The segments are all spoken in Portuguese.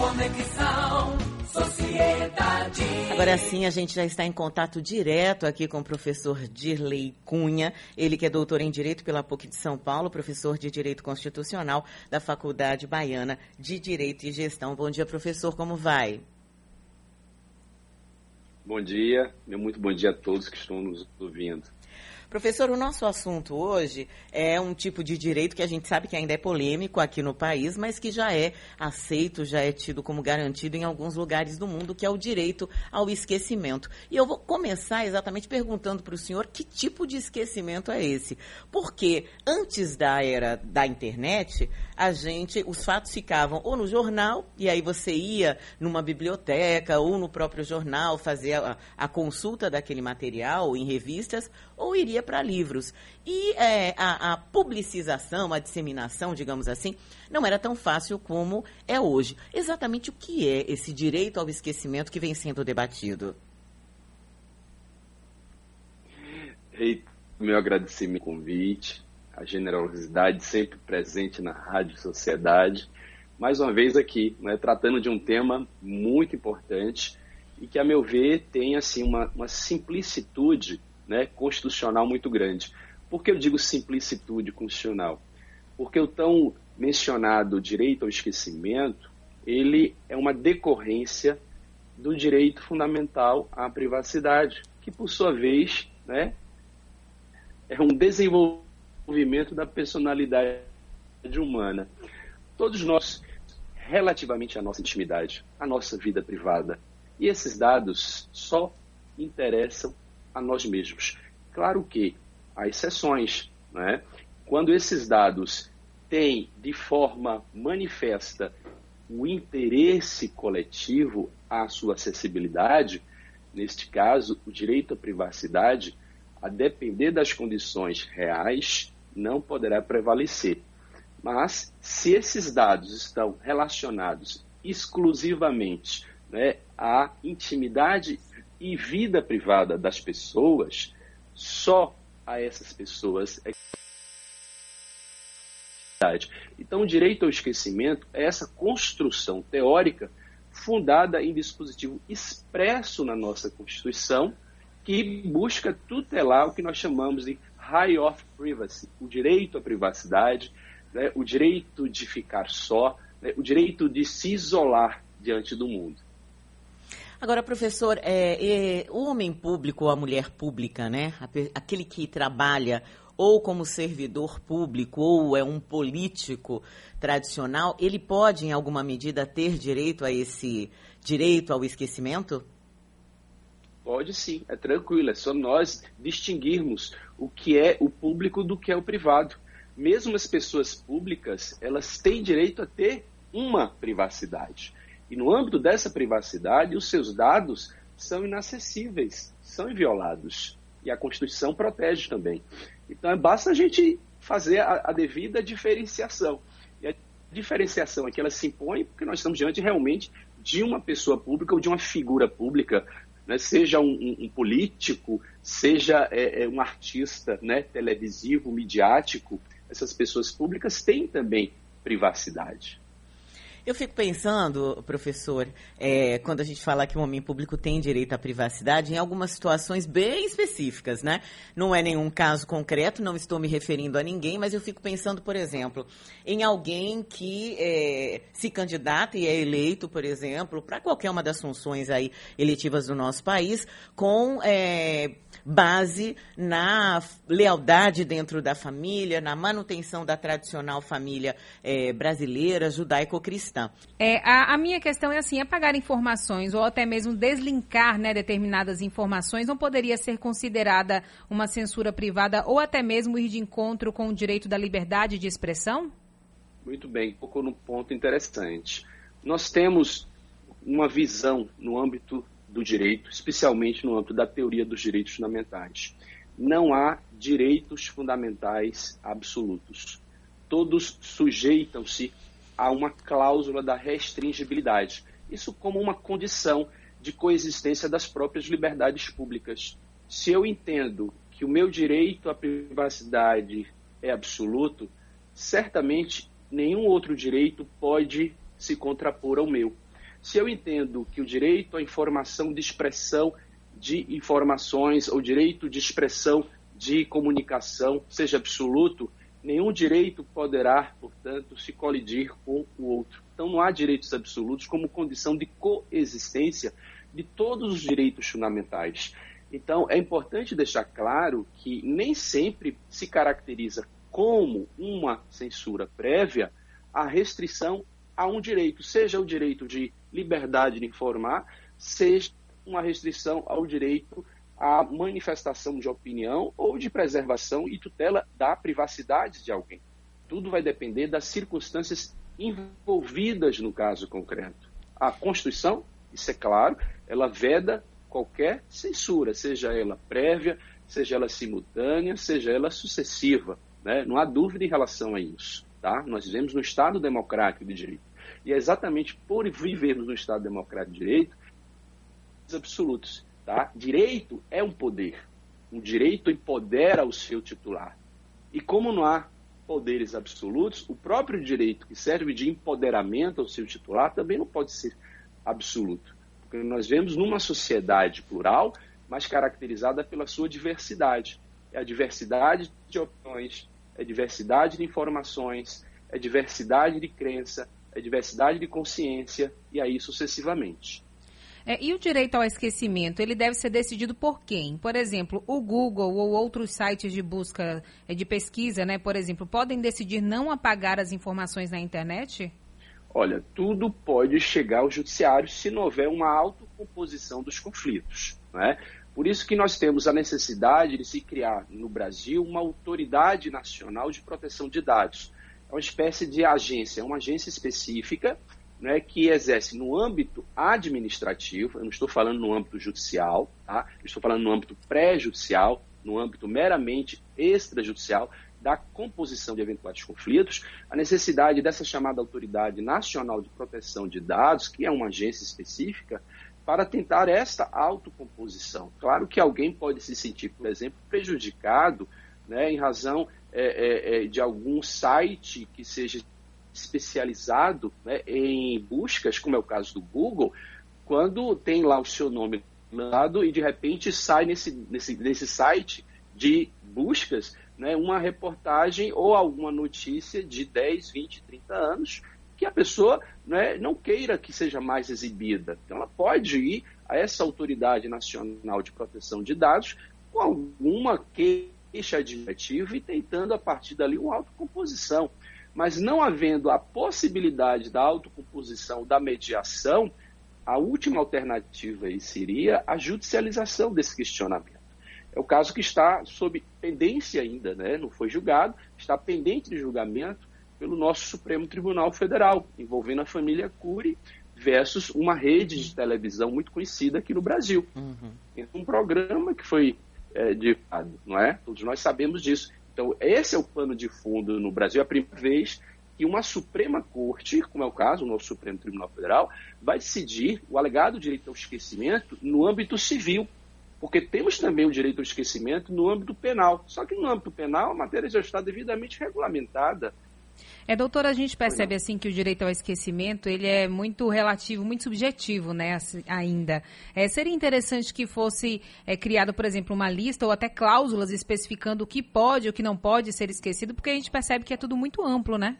Conexão Sociedade. Agora sim, a gente já está em contato direto aqui com o professor Dirley Cunha, ele que é doutor em Direito pela PUC de São Paulo, professor de Direito Constitucional da Faculdade Baiana de Direito e Gestão. Bom dia, professor, como vai? Bom dia, muito bom dia a todos que estão nos ouvindo. Professor, o nosso assunto hoje é um tipo de direito que a gente sabe que ainda é polêmico aqui no país, mas que já é aceito, já é tido como garantido em alguns lugares do mundo, que é o direito ao esquecimento. E eu vou começar exatamente perguntando para o senhor que tipo de esquecimento é esse. Porque antes da era da internet, a gente, os fatos ficavam ou no jornal, e aí você ia numa biblioteca ou no próprio jornal fazer a, a consulta daquele material em revistas, ou iria para livros. E é, a, a publicização, a disseminação, digamos assim, não era tão fácil como é hoje. Exatamente o que é esse direito ao esquecimento que vem sendo debatido? Ei, meu agradecimento ao convite a generosidade sempre presente na Rádio Sociedade. Mais uma vez aqui, né, tratando de um tema muito importante e que, a meu ver, tem assim uma, uma simplicitude né, constitucional muito grande. Por que eu digo simplicitude constitucional? Porque o tão mencionado direito ao esquecimento, ele é uma decorrência do direito fundamental à privacidade, que por sua vez, né, é um desenvolvimento da personalidade humana. Todos nós, relativamente à nossa intimidade, à nossa vida privada, e esses dados só interessam a nós mesmos. Claro que há exceções, né? Quando esses dados têm de forma manifesta o interesse coletivo à sua acessibilidade, neste caso, o direito à privacidade, a depender das condições reais, não poderá prevalecer. Mas, se esses dados estão relacionados exclusivamente né, à intimidade e vida privada das pessoas, só a essas pessoas é então, o direito ao esquecimento é essa construção teórica fundada em dispositivo expresso na nossa Constituição, que busca tutelar o que nós chamamos de high of privacy, o direito à privacidade, né, o direito de ficar só, né, o direito de se isolar diante do mundo. Agora, professor, é, é, o homem público ou a mulher pública, né, aquele que trabalha ou como servidor público ou é um político tradicional, ele pode, em alguma medida, ter direito a esse direito ao esquecimento? Pode sim, é tranquilo, é só nós distinguirmos o que é o público do que é o privado. Mesmo as pessoas públicas, elas têm direito a ter uma privacidade. E no âmbito dessa privacidade, os seus dados são inacessíveis, são inviolados. E a Constituição protege também. Então, basta a gente fazer a, a devida diferenciação. E a diferenciação aqui, ela se impõe porque nós estamos diante realmente de uma pessoa pública ou de uma figura pública né, seja um, um, um, político, seja é, é, um artista né, televisivo, midiático, essas pessoas públicas têm também privacidade. Eu fico pensando, professor, é, quando a gente fala que o homem público tem direito à privacidade, em algumas situações bem específicas, né? Não é nenhum caso concreto, não estou me referindo a ninguém, mas eu fico pensando, por exemplo, em alguém que é, se candidata e é eleito, por exemplo, para qualquer uma das funções aí eletivas do nosso país, com é, base na lealdade dentro da família, na manutenção da tradicional família é, brasileira, judaico-cristã. É, a, a, minha questão é assim, apagar informações ou até mesmo deslinkar né, determinadas informações não poderia ser considerada uma censura privada ou até mesmo ir de encontro com o direito da liberdade de expressão? Muito bem, tocou num ponto interessante. Nós temos uma visão no âmbito do direito, especialmente no âmbito da teoria dos direitos fundamentais. Não há direitos fundamentais absolutos. Todos sujeitam-se a uma cláusula da restringibilidade. Isso como uma condição de coexistência das próprias liberdades públicas. Se eu entendo que o meu direito à privacidade é absoluto, certamente nenhum outro direito pode se contrapor ao meu. Se eu entendo que o direito à informação de expressão de informações ou direito de expressão de comunicação seja absoluto, nenhum direito poderá, portanto, se colidir com o outro. Então não há direitos absolutos como condição de coexistência de todos os direitos fundamentais. Então é importante deixar claro que nem sempre se caracteriza como uma censura prévia a restrição a um direito, seja o direito de liberdade de informar, seja uma restrição ao direito à manifestação de opinião ou de preservação e tutela da privacidade de alguém. Tudo vai depender das circunstâncias envolvidas no caso concreto. A Constituição, isso é claro, ela veda qualquer censura, seja ela prévia, seja ela simultânea, seja ela sucessiva. Né? Não há dúvida em relação a isso. Tá? Nós vivemos no Estado democrático de direito. E é exatamente por vivermos no Estado democrático de direito absolutos. Tá? Direito é um poder. O direito empodera o seu titular. E como não há poderes absolutos, o próprio direito que serve de empoderamento ao seu titular também não pode ser absoluto. Porque nós vemos numa sociedade plural, mas caracterizada pela sua diversidade. É a diversidade de opiniões, é diversidade de informações, é diversidade de crença, é diversidade de consciência e aí sucessivamente. É, e o direito ao esquecimento, ele deve ser decidido por quem? Por exemplo, o Google ou outros sites de busca, é, de pesquisa, né, por exemplo, podem decidir não apagar as informações na internet? Olha, tudo pode chegar ao judiciário se não houver uma autocomposição dos conflitos. Né? Por isso que nós temos a necessidade de se criar no Brasil uma autoridade nacional de proteção de dados. É uma espécie de agência, uma agência específica né, que exerce no âmbito administrativo, eu não estou falando no âmbito judicial, tá? estou falando no âmbito pré-judicial, no âmbito meramente extrajudicial, da composição de eventuais conflitos, a necessidade dessa chamada Autoridade Nacional de Proteção de Dados, que é uma agência específica, para tentar esta autocomposição. Claro que alguém pode se sentir, por exemplo, prejudicado né, em razão é, é, é de algum site que seja especializado né, em buscas, como é o caso do Google, quando tem lá o seu nome lado e de repente sai nesse, nesse, nesse site de buscas né, uma reportagem ou alguma notícia de 10, 20, 30 anos que a pessoa né, não queira que seja mais exibida. Então, ela pode ir a essa Autoridade Nacional de Proteção de Dados com alguma queixa administrativa e tentando, a partir dali, uma autocomposição. Mas não havendo a possibilidade da autocomposição, da mediação, a última alternativa aí seria a judicialização desse questionamento. É o caso que está sob pendência ainda, né? não foi julgado, está pendente de julgamento pelo nosso Supremo Tribunal Federal, envolvendo a família Cury versus uma rede de televisão muito conhecida aqui no Brasil. Uhum. Um programa que foi é, de não é? Todos nós sabemos disso. Então, esse é o pano de fundo no Brasil. É a primeira vez que uma Suprema Corte, como é o caso, o nosso Supremo Tribunal Federal, vai decidir o alegado direito ao esquecimento no âmbito civil. Porque temos também o direito ao esquecimento no âmbito penal. Só que no âmbito penal, a matéria já está devidamente regulamentada. É, doutora, a gente percebe assim que o direito ao esquecimento ele é muito relativo, muito subjetivo, né, assim, ainda. É, seria interessante que fosse é, criada, por exemplo, uma lista ou até cláusulas especificando o que pode e o que não pode ser esquecido, porque a gente percebe que é tudo muito amplo, né?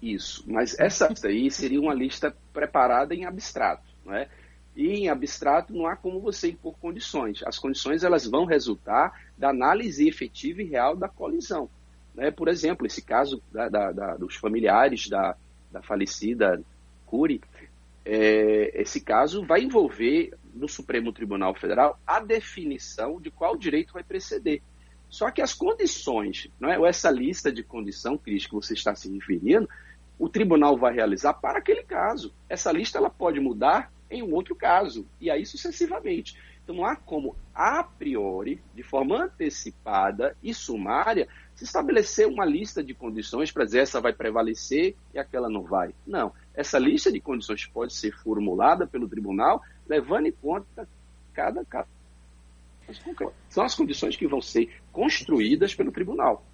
Isso, mas essa lista aí seria uma lista preparada em abstrato, né? E em abstrato não há como você impor condições. As condições elas vão resultar da análise efetiva e real da colisão. Né? Por exemplo, esse caso da, da, da, dos familiares da, da falecida Cury, é, esse caso vai envolver no Supremo Tribunal Federal a definição de qual direito vai preceder. Só que as condições, não é? ou essa lista de condição, Cris, que você está se referindo, o tribunal vai realizar para aquele caso. Essa lista ela pode mudar em um outro caso, e aí sucessivamente. Então não há como, a priori, de forma antecipada e sumária, se estabelecer uma lista de condições para dizer essa vai prevalecer e aquela não vai. Não. Essa lista de condições pode ser formulada pelo tribunal, levando em conta cada caso. São as condições que vão ser construídas pelo tribunal.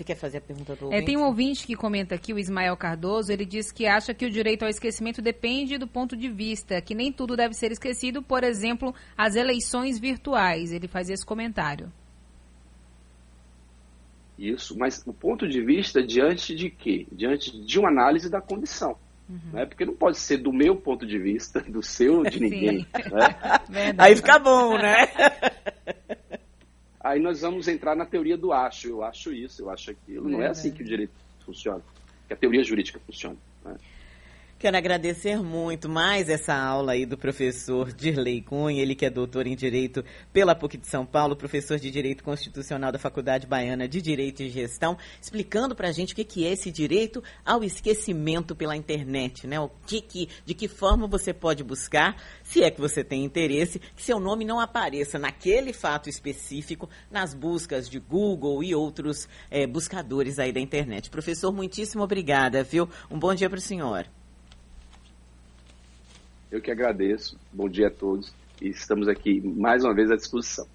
Você quer fazer a pergunta do É, ouvinte? tem um ouvinte que comenta aqui, o Ismael Cardoso, ele diz que acha que o direito ao esquecimento depende do ponto de vista, que nem tudo deve ser esquecido, por exemplo, as eleições virtuais. Ele faz esse comentário. Isso, mas o ponto de vista diante de quê? Diante de uma análise da condição. Né? Porque não pode ser do meu ponto de vista, do seu, de ninguém. Né? Aí fica bom, né? Aí nós vamos entrar na teoria do acho. Eu acho isso, eu acho aquilo. Não é Verdade. assim que o direito funciona, que a teoria jurídica funciona. né? Quero agradecer muito mais essa aula aí do professor Dirley Cunha, ele que é doutor em Direito pela PUC de São Paulo, professor de Direito Constitucional da Faculdade Baiana de Direito e Gestão, explicando pra gente o que, que é esse direito ao esquecimento pela internet, né? O que que, de que forma você pode buscar, se é que você tem interesse, que seu nome não apareça naquele fato específico nas buscas de Google e outros eh, buscadores aí da internet. Professor, muitíssimo obrigada, viu? Um bom dia para o senhor. Eu que agradeço. Bom dia a todos. E estamos aqui mais uma vez à disposição.